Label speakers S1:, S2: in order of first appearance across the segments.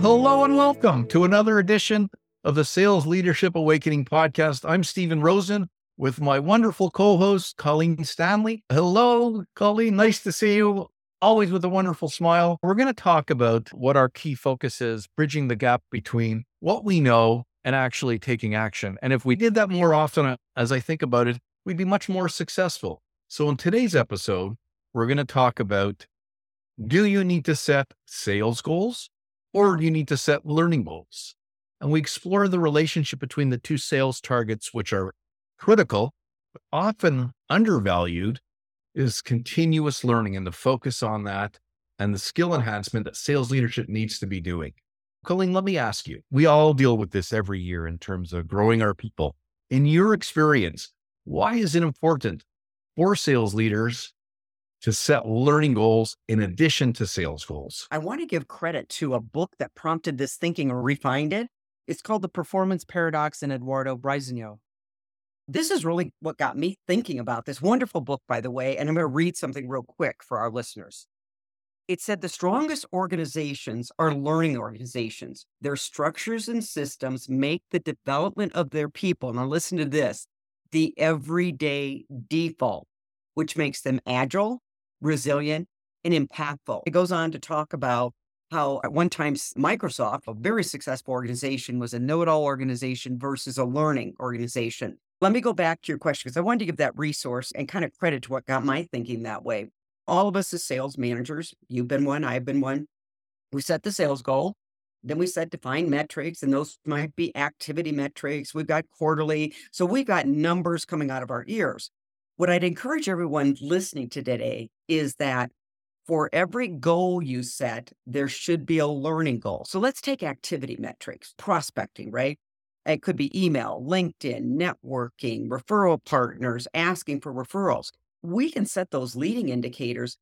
S1: Hello and welcome to another edition of the Sales Leadership Awakening podcast. I'm Steven Rosen with my wonderful co host, Colleen Stanley. Hello, Colleen. Nice to see you. Always with a wonderful smile. We're going to talk about what our key focus is, bridging the gap between what we know and actually taking action. And if we did that more often, uh, as I think about it, we'd be much more successful. So, in today's episode, we're going to talk about do you need to set sales goals or you need to set learning goals? And we explore the relationship between the two sales targets, which are critical, but often undervalued, is continuous learning and the focus on that and the skill enhancement that sales leadership needs to be doing. Colleen, let me ask you we all deal with this every year in terms of growing our people. In your experience, why is it important for sales leaders to set learning goals in addition to sales goals?
S2: I want to give credit to a book that prompted this thinking or refined it. It's called The Performance Paradox in Eduardo Briceño. This is really what got me thinking about this wonderful book, by the way. And I'm going to read something real quick for our listeners. It said the strongest organizations are learning organizations. Their structures and systems make the development of their people, now listen to this, the everyday default, which makes them agile, resilient, and impactful. It goes on to talk about how at one time Microsoft, a very successful organization, was a know it all organization versus a learning organization. Let me go back to your question because I wanted to give that resource and kind of credit to what got my thinking that way. All of us as sales managers, you've been one, I've been one. We set the sales goal. Then we set defined metrics, and those might be activity metrics. We've got quarterly. So we've got numbers coming out of our ears. What I'd encourage everyone listening to today is that for every goal you set, there should be a learning goal. So let's take activity metrics, prospecting, right? It could be email, LinkedIn, networking, referral partners, asking for referrals. We can set those leading indicators,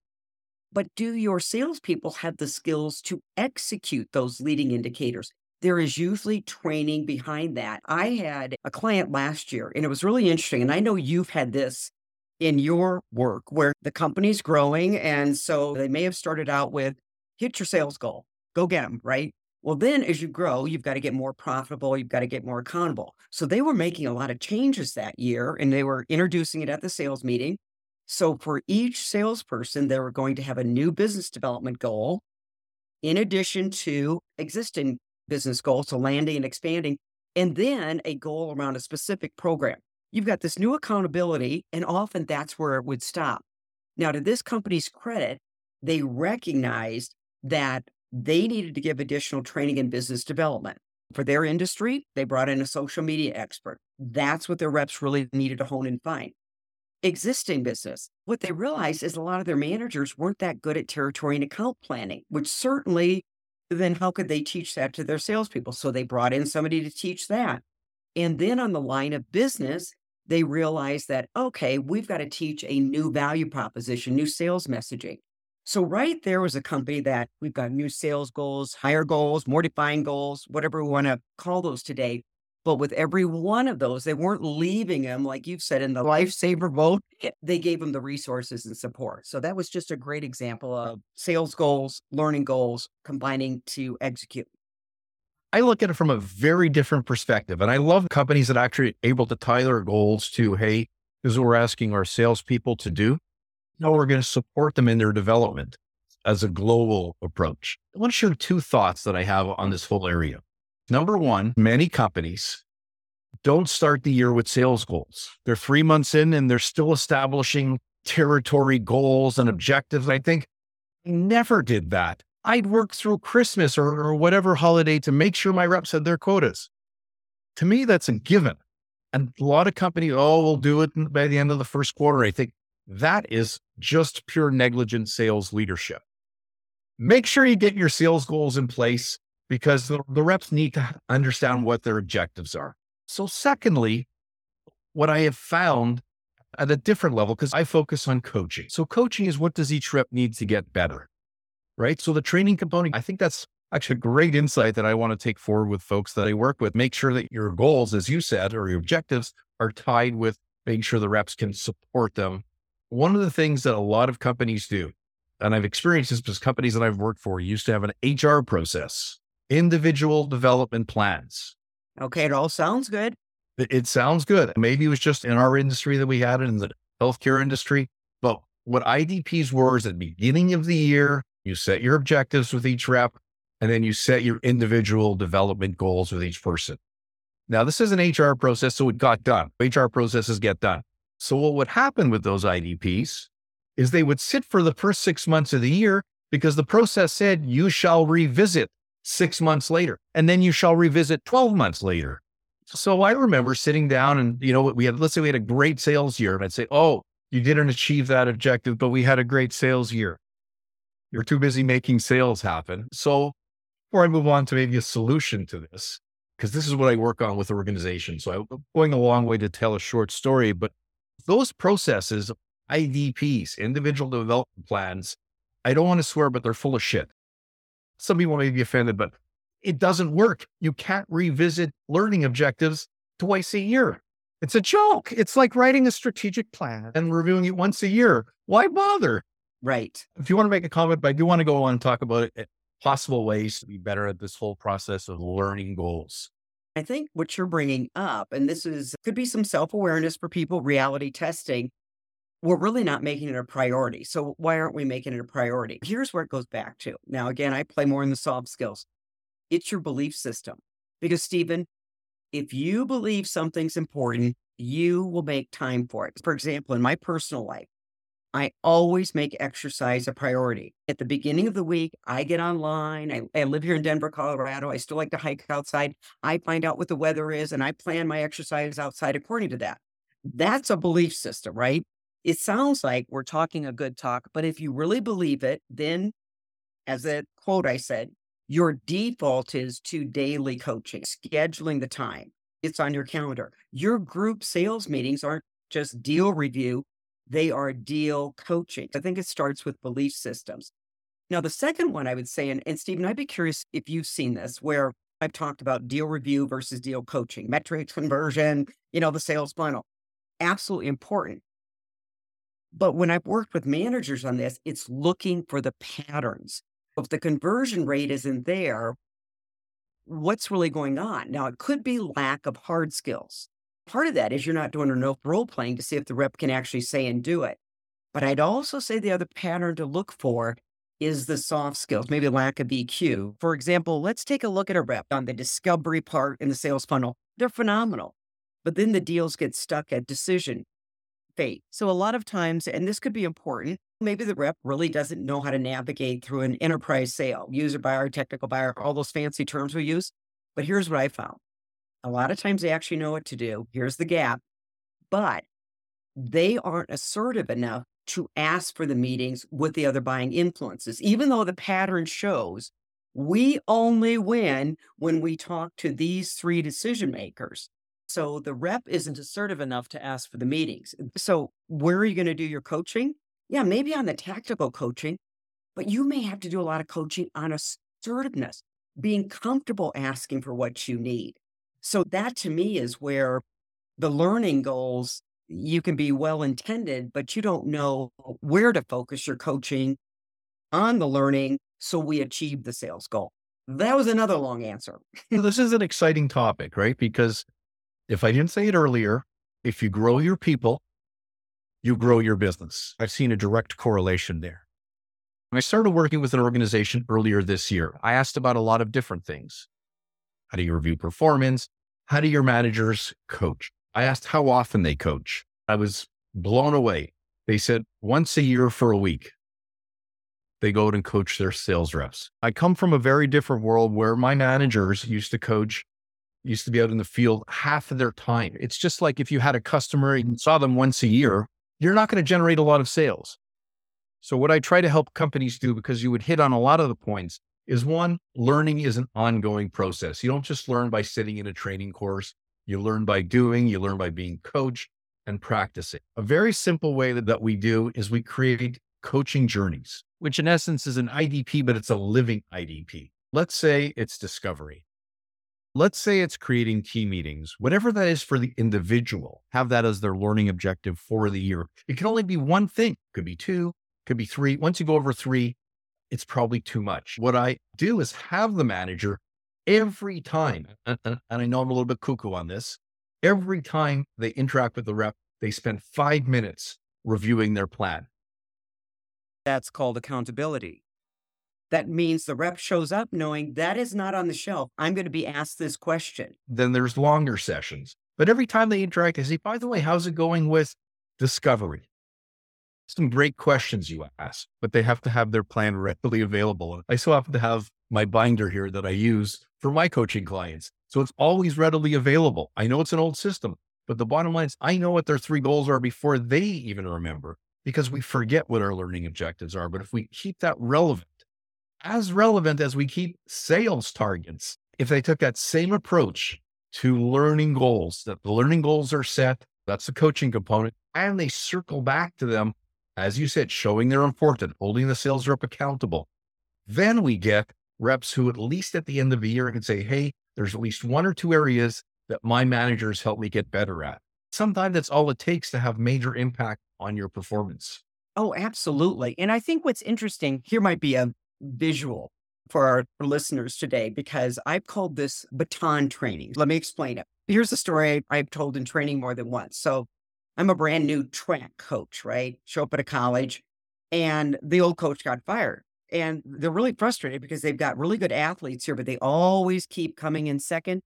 S2: but do your salespeople have the skills to execute those leading indicators? There is usually training behind that. I had a client last year, and it was really interesting. And I know you've had this in your work where the company's growing. And so they may have started out with hit your sales goal, go get them, right? Well, then as you grow, you've got to get more profitable, you've got to get more accountable. So they were making a lot of changes that year and they were introducing it at the sales meeting. So for each salesperson, they were going to have a new business development goal in addition to existing business goals, so landing and expanding, and then a goal around a specific program you've got this new accountability, and often that's where it would stop. Now, to this company's credit, they recognized that they needed to give additional training in business development. For their industry, they brought in a social media expert. That's what their reps really needed to hone and find. Existing business, what they realized is a lot of their managers weren't that good at territory and account planning, which certainly, then how could they teach that to their salespeople? So they brought in somebody to teach that. And then on the line of business, they realize that, okay, we've got to teach a new value proposition, new sales messaging. So, right there was a company that we've got new sales goals, higher goals, more defined goals, whatever we want to call those today. But with every one of those, they weren't leaving them, like you've said, in the lifesaver boat. They gave them the resources and support. So, that was just a great example of sales goals, learning goals, combining to execute.
S1: I look at it from a very different perspective. And I love companies that are actually able to tie their goals to, hey, this is what we're asking our salespeople to do. No, we're going to support them in their development as a global approach. I want to share two thoughts that I have on this whole area. Number one, many companies don't start the year with sales goals. They're three months in and they're still establishing territory goals and objectives. I think never did that. I'd work through Christmas or, or whatever holiday to make sure my reps had their quotas. To me, that's a given. And a lot of companies, oh, we'll do it by the end of the first quarter. I think that is just pure negligent sales leadership. Make sure you get your sales goals in place because the, the reps need to understand what their objectives are. So, secondly, what I have found at a different level, because I focus on coaching. So, coaching is what does each rep need to get better? Right? So the training component, I think that's actually a great insight that I want to take forward with folks that I work with. Make sure that your goals, as you said, or your objectives are tied with making sure the reps can support them. One of the things that a lot of companies do, and I've experienced this because companies that I've worked for used to have an HR process individual development plans.
S2: Okay, it all sounds good.
S1: It, it sounds good. Maybe it was just in our industry that we had it in the healthcare industry. But what IDPs were is at the beginning of the year, you set your objectives with each rep, and then you set your individual development goals with each person. Now, this is an HR process, so it got done. HR processes get done. So, what would happen with those IDPs is they would sit for the first six months of the year because the process said you shall revisit six months later, and then you shall revisit 12 months later. So I remember sitting down and, you know, we had, let's say we had a great sales year, and I'd say, Oh, you didn't achieve that objective, but we had a great sales year. You're too busy making sales happen. So before I move on to maybe a solution to this, because this is what I work on with organizations. So I'm going a long way to tell a short story, but those processes, IDPs, individual development plans, I don't want to swear, but they're full of shit. Some people may be offended, but it doesn't work. You can't revisit learning objectives twice a year. It's a joke. It's like writing a strategic plan and reviewing it once a year. Why bother?
S2: Right.
S1: If you want to make a comment, but I do want to go on and talk about it, eh, possible ways to be better at this whole process of learning goals.
S2: I think what you're bringing up, and this is could be some self awareness for people, reality testing. We're really not making it a priority. So, why aren't we making it a priority? Here's where it goes back to. Now, again, I play more in the soft skills. It's your belief system. Because, Steven, if you believe something's important, you will make time for it. For example, in my personal life, I always make exercise a priority. At the beginning of the week, I get online. I, I, live here in Denver, Colorado. I still like to hike outside. I find out what the weather is and I plan my exercise outside according to that. That's a belief system, right? It sounds like we're talking a good talk, but if you really believe it, then as a quote I said, your default is to daily coaching, scheduling the time. It's on your calendar. Your group sales meetings aren't just deal review, they are deal coaching. I think it starts with belief systems. Now, the second one I would say, and, and Steven, I'd be curious if you've seen this, where I've talked about deal review versus deal coaching, metrics, conversion, you know, the sales funnel. Absolutely important. But when I've worked with managers on this, it's looking for the patterns. If the conversion rate isn't there, what's really going on? Now, it could be lack of hard skills. Part of that is you're not doing enough role playing to see if the rep can actually say and do it. But I'd also say the other pattern to look for is the soft skills, maybe lack of EQ. For example, let's take a look at a rep on the discovery part in the sales funnel. They're phenomenal, but then the deals get stuck at decision fate. So a lot of times, and this could be important, maybe the rep really doesn't know how to navigate through an enterprise sale, user buyer, technical buyer, all those fancy terms we use. But here's what I found. A lot of times they actually know what to do. Here's the gap. But they aren't assertive enough to ask for the meetings with the other buying influences, even though the pattern shows we only win when we talk to these three decision makers. So the rep isn't assertive enough to ask for the meetings. So where are you going to do your coaching? Yeah, maybe on the tactical coaching, but you may have to do a lot of coaching on assertiveness, being comfortable asking for what you need. So that to me is where the learning goals, you can be well intended, but you don't know where to focus your coaching on the learning so we achieve the sales goal. That was another long answer.
S1: this is an exciting topic, right? Because if I didn't say it earlier, if you grow your people, you grow your business. I've seen a direct correlation there. When I started working with an organization earlier this year, I asked about a lot of different things. How do you review performance? How do your managers coach? I asked how often they coach. I was blown away. They said once a year for a week, they go out and coach their sales reps. I come from a very different world where my managers used to coach, used to be out in the field half of their time. It's just like if you had a customer and saw them once a year, you're not going to generate a lot of sales. So, what I try to help companies do, because you would hit on a lot of the points, is one, learning is an ongoing process. You don't just learn by sitting in a training course, you learn by doing, you learn by being coached and practicing. A very simple way that, that we do is we create coaching journeys, which in essence is an IDP, but it's a living IDP. Let's say it's discovery. Let's say it's creating key meetings, whatever that is for the individual, have that as their learning objective for the year. It can only be one thing, could be two, could be three. Once you go over three, it's probably too much. What I do is have the manager every time, and, I know I'm a little bit cuckoo on this, every time they interact with the rep, they spend five minutes reviewing their plan.
S2: That's called accountability. That means the rep shows up knowing that is not on the shelf. I'm going to be asked this question.
S1: Then there's longer sessions. But every time they interact, I say, by the way, how's it going with discovery? Some great questions you ask, but they have to have their plan readily available. I so happen to have my binder here that I use for my coaching clients. So it's always readily available. I know it's an old system, but the bottom line is I know what their three goals are before they even remember because we forget what our learning objectives are. But if we keep that relevant, as relevant as we keep sales targets, if they took that same approach to learning goals, that the learning goals are set, that's the coaching component, and they circle back to them, as you said, showing they're important, holding the sales rep accountable. Then we get reps who, at least at the end of the year, can say, Hey, there's at least one or two areas that my managers help me get better at. Sometimes that's all it takes to have major impact on your performance.
S2: Oh, absolutely. And I think what's interesting here might be a visual for our listeners today because I've called this baton training. Let me explain it. Here's a story I've told in training more than once. So I'm a brand new track coach, right? Show up at a college and the old coach got fired. And they're really frustrated because they've got really good athletes here, but they always keep coming in second.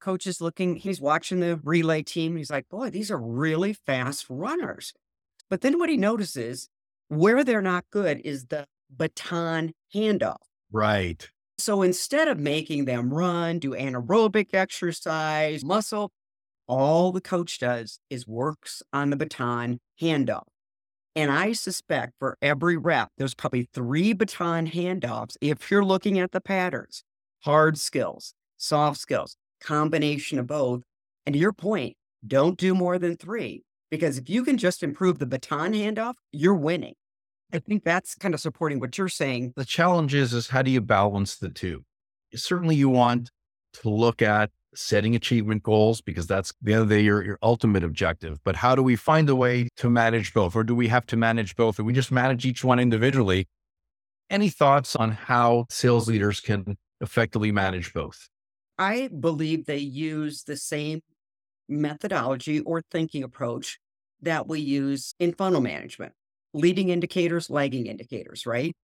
S2: Coach is looking, he's watching the relay team. He's like, boy, these are really fast runners. But then what he notices where they're not good is the baton handoff.
S1: Right.
S2: So instead of making them run, do anaerobic exercise, muscle, all the coach does is works on the baton handoff. And I suspect for every rep, there's probably three baton handoffs. If you're looking at the patterns, hard skills, soft skills, combination of both. And to your point, don't do more than three, because if you can just improve the baton handoff, you're winning. I think that's kind of supporting what you're saying.
S1: The challenge is, is how do you balance the two? Certainly you want to look at setting achievement goals because that's the end of the day, your, your ultimate objective. But how do we find a way to manage both? Or do we have to manage both? Or we just manage each one individually? Any thoughts on how sales leaders can effectively manage both?
S2: I believe they use the same methodology or thinking approach that we use in funnel management leading indicators, lagging indicators, right?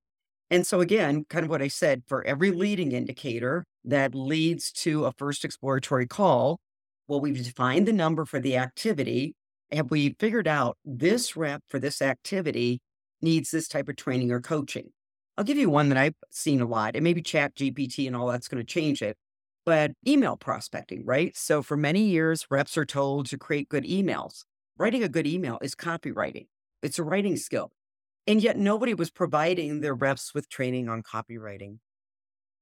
S2: And so, again, kind of what I said for every mm-hmm. leading indicator that leads to a first exploratory call, well, we've defined the number for the activity. Have we figured out this rep for this activity needs this type of training or coaching? I'll give you one that I've seen a lot, and maybe Chat GPT and all that's going to change it. But email prospecting, right? So for many years, reps are told to create good emails. Writing a good email is copywriting. It's a writing skill. And yet nobody was providing their reps with training on copywriting.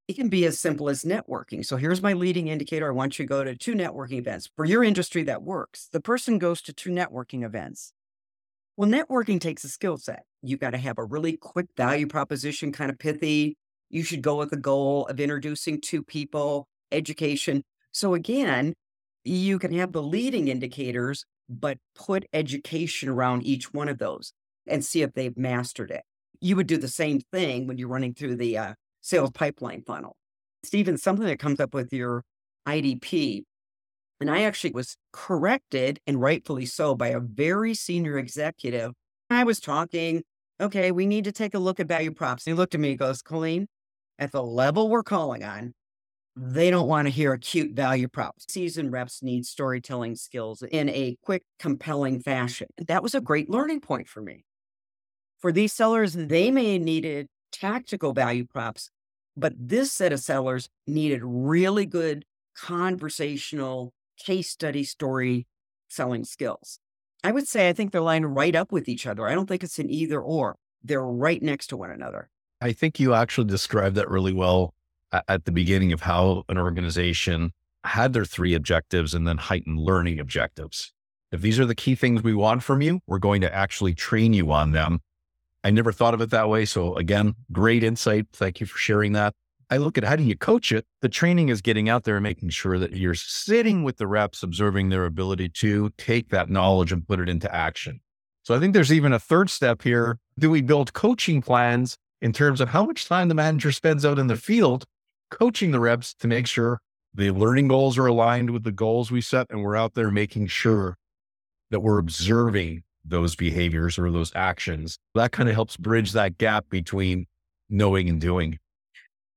S2: It can be as simple as networking. So here's my leading indicator. I want you to go to two networking events. For your industry, that works. The person goes to two networking events. Well, networking takes a skill set. You got to have a really quick value proposition, kind of pithy. You should go with the goal of introducing two people, education. So again, you can have the leading indicators but put education around each one of those and see if they've mastered it. You would do the same thing when you're running through the uh, sales pipeline funnel. Steven, something that comes up with your IDP, and I actually was corrected and rightfully so by a very senior executive. I was talking, okay, we need to take a look at value props. And he looked at me and goes, Colleen, at the level we're calling on, they don't want to hear a cute value prop. Seasoned reps need storytelling skills in a quick, compelling fashion. That was a great learning point for me. For these sellers, they may have needed tactical value props, but this set of sellers needed really good conversational case study story selling skills. I would say I think they're lined right up with each other. I don't think it's an either or. They're right next to one another.
S1: I think you actually described that really well at the beginning of how an organization had their three objectives and then heightened learning objectives. If these are the key things we want from you, we're going to actually train you on them. I never thought of it that way. So again, great insight. Thank you for sharing that. I look at how do you coach it? The training is getting out there and making sure that you're sitting with the reps, observing their ability to take that knowledge and put it into action. So I think there's even a third step here. Do we build coaching plans in terms of how much time the manager spends out in the field coaching the reps to make sure the learning goals are aligned with the goals we set. And we're out there making sure that we're observing those behaviors or those actions. That kind of helps bridge that gap between knowing and doing.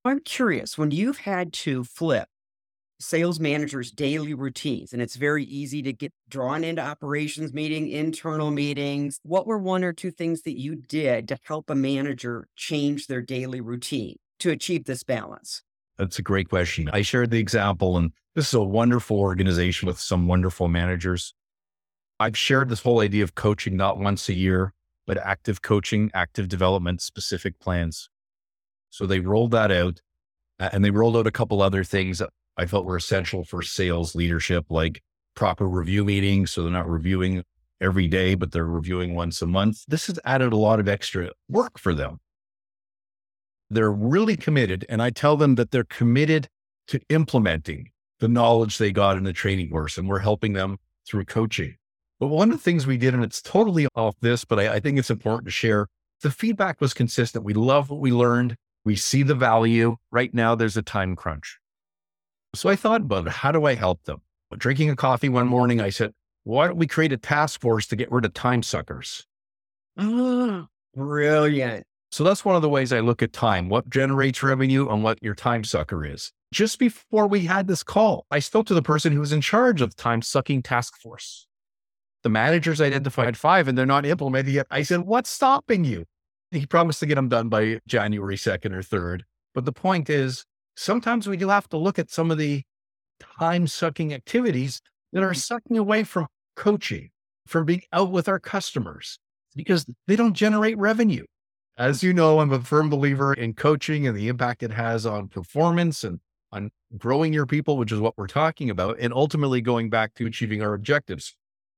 S2: I'm curious when you've had to flip sales managers' daily routines, and it's very easy to get drawn into operations meeting, internal meetings. What were one or two things that you did to help a manager change their daily routine to achieve this balance?
S1: That's a great question. I shared the example, and this is a wonderful organization with some wonderful managers. I've shared this whole idea of coaching not once a year, but active coaching, active development, specific plans. So they rolled that out and they rolled out a couple other things that I felt were essential for sales leadership, like proper review meetings. So they're not reviewing every day, but they're reviewing once a month. This has added a lot of extra work for them. They're really committed. And I tell them that they're committed to implementing the knowledge they got in the training course. And we're helping them through coaching. But one of the things we did, and it's totally off this, but I, I think it's important to share, the feedback was consistent. We love what we learned. We see the value. Right now, there's a time crunch. So I thought about it. How do I help them? Drinking a coffee one morning, I said, why don't we create a task force to get rid of time suckers?
S2: Ah, brilliant.
S1: So that's one of the ways I look at time, what generates revenue and what your time sucker is. Just before we had this call, I spoke to the person who was in charge of time sucking task force. The managers identified five and they're not implementing yet. I said, what's stopping you? He promised to get them done by January 2nd or 3rd. But the point is, sometimes we do have to look at some of the time sucking activities that are mm-hmm. sucking away from coaching, from being out with our customers because they don't generate revenue. As you know, I'm a firm believer in coaching and the impact it has on performance and on growing your people, which is what we're talking about, and ultimately going back to achieving our objectives.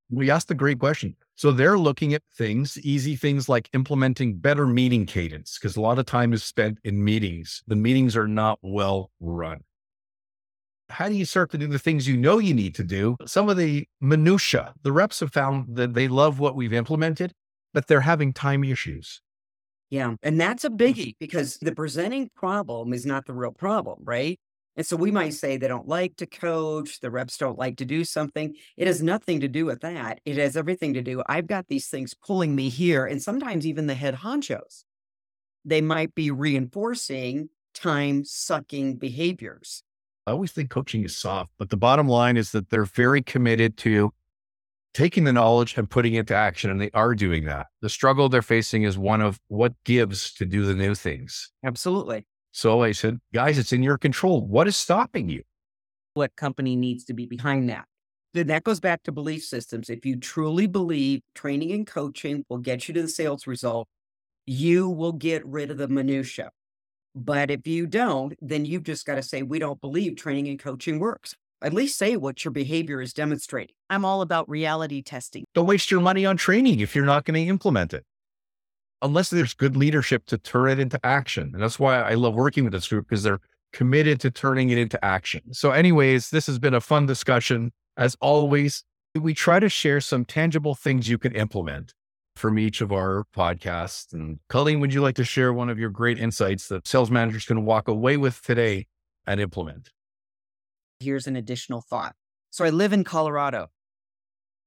S1: We asked the great question. So they're looking at things, easy things like implementing better meeting cadence, because a lot of time is spent in meetings. The meetings are not well run. How do you start to do the things you know you need to do? Some of the minutia, the reps have found that they love what we've implemented, but they're having time issues.
S2: Yeah. And that's a biggie because the presenting problem is not the real problem, right? And so we might say they don't like to coach, the reps don't like to do something. It has nothing to do with that. It has everything to do. I've got these things pulling me here, and sometimes even the head honchos. They might be reinforcing time sucking behaviors.
S1: I always think coaching is soft, but the bottom line is that they're very committed to taking the knowledge and putting it into action, and they are doing that. The struggle they're facing is one of what gives to do the new things.
S2: Absolutely.
S1: So I said, guys, it's in your control. What is stopping you?
S2: What company needs to be behind that? Then that goes back to belief systems. If you truly believe training and coaching will get you to the sales result, you will get rid of the minutia. But if you don't, then you've just got to say, we don't believe training and coaching works. At least say what your behavior is demonstrating. I'm all about reality testing.
S1: Don't waste your money on training if you're not going to implement it unless there's good leadership to turn it into action. And that's why I love working with this group because they're committed to turning it into action. So, anyways, this has been a fun discussion. As always, we try to share some tangible things you can implement from each of our podcasts. And Colleen, would you like to share one of your great insights that sales managers can walk away with today and implement?
S2: Here's an additional thought. So, I live in Colorado.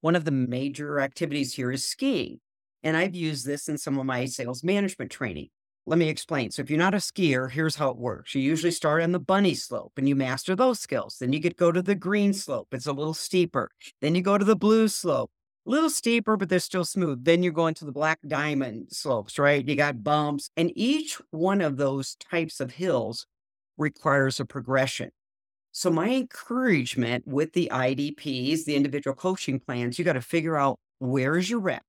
S2: One of the major activities here is skiing. And I've used this in some of my sales management training. Let me explain. So, if you're not a skier, here's how it works. You usually start on the bunny slope and you master those skills. Then you get go to the green slope. It's a little steeper. Then you go to the blue slope, a little steeper, but they're still smooth. Then you're going to the black diamond slopes, right? You got bumps. And each one of those types of hills requires a progression. So, my encouragement with the IDPs, the individual coaching plans, you got to figure out where is your rep?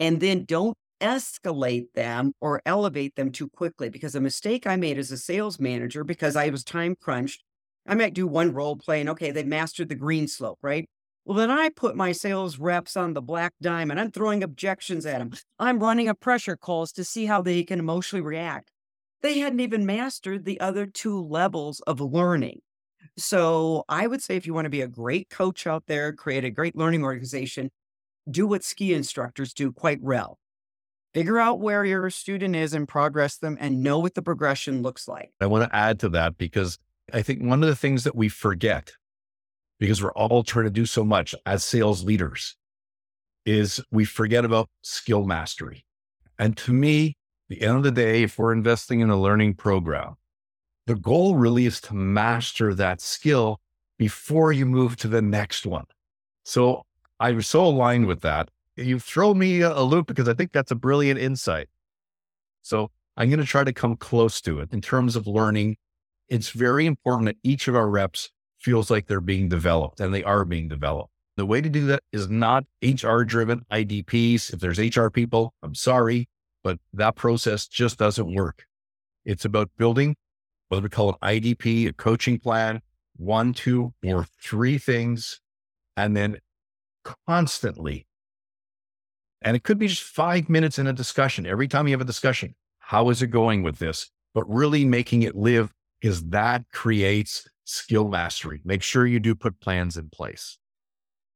S2: And then don't escalate them or elevate them too quickly. Because a mistake I made as a sales manager, because I was time crunched, I might do one role play and okay, they mastered the green slope, right? Well, then I put my sales reps on the black diamond. I'm throwing objections at them. I'm running a pressure calls to see how they can emotionally react. They hadn't even mastered the other two levels of learning. So I would say if you want to be a great coach out there, create a great learning organization, do what ski instructors do quite well figure out where your student is and progress them and know what the progression looks like.
S1: I want to add to that because I think one of the things that we forget, because we're all trying to do so much as sales leaders, is we forget about skill mastery. And to me, the end of the day, if we're investing in a learning program, the goal really is to master that skill before you move to the next one. So I'm so aligned with that you throw me a loop because I think that's a brilliant insight. So I'm going to try to come close to it in terms of learning. It's very important that each of our reps feels like they're being developed and they are being developed. The way to do that is not HR driven IDPs. If there's HR people, I'm sorry, but that process just doesn't work. It's about building what we call an IDP, a coaching plan, one, two, or three things, and then constantly and it could be just five minutes in a discussion. Every time you have a discussion, how is it going with this? But really making it live is that creates skill mastery. Make sure you do put plans in place.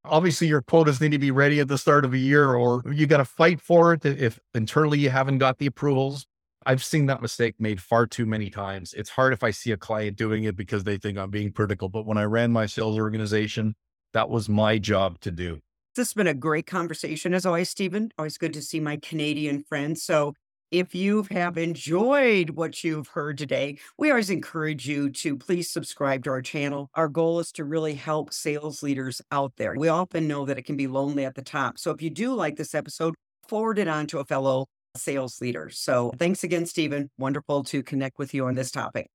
S1: Obviously, your quotas need to be ready at the start of a year, or you got to fight for it if internally you haven't got the approvals. I've seen that mistake made far too many times. It's hard if I see a client doing it because they think I'm being critical. But when I ran my sales organization, that was my job to do.
S2: This has been a great conversation as always, Steven. Always good to see my Canadian friends. So if you have enjoyed what you've heard today, we always encourage you to please subscribe to our channel. Our goal is to really help sales leaders out there. We often know that it can be lonely at the top. So if you do like this episode, forward it on to a fellow sales leader. So thanks again, Steven. Wonderful to connect with you on this topic.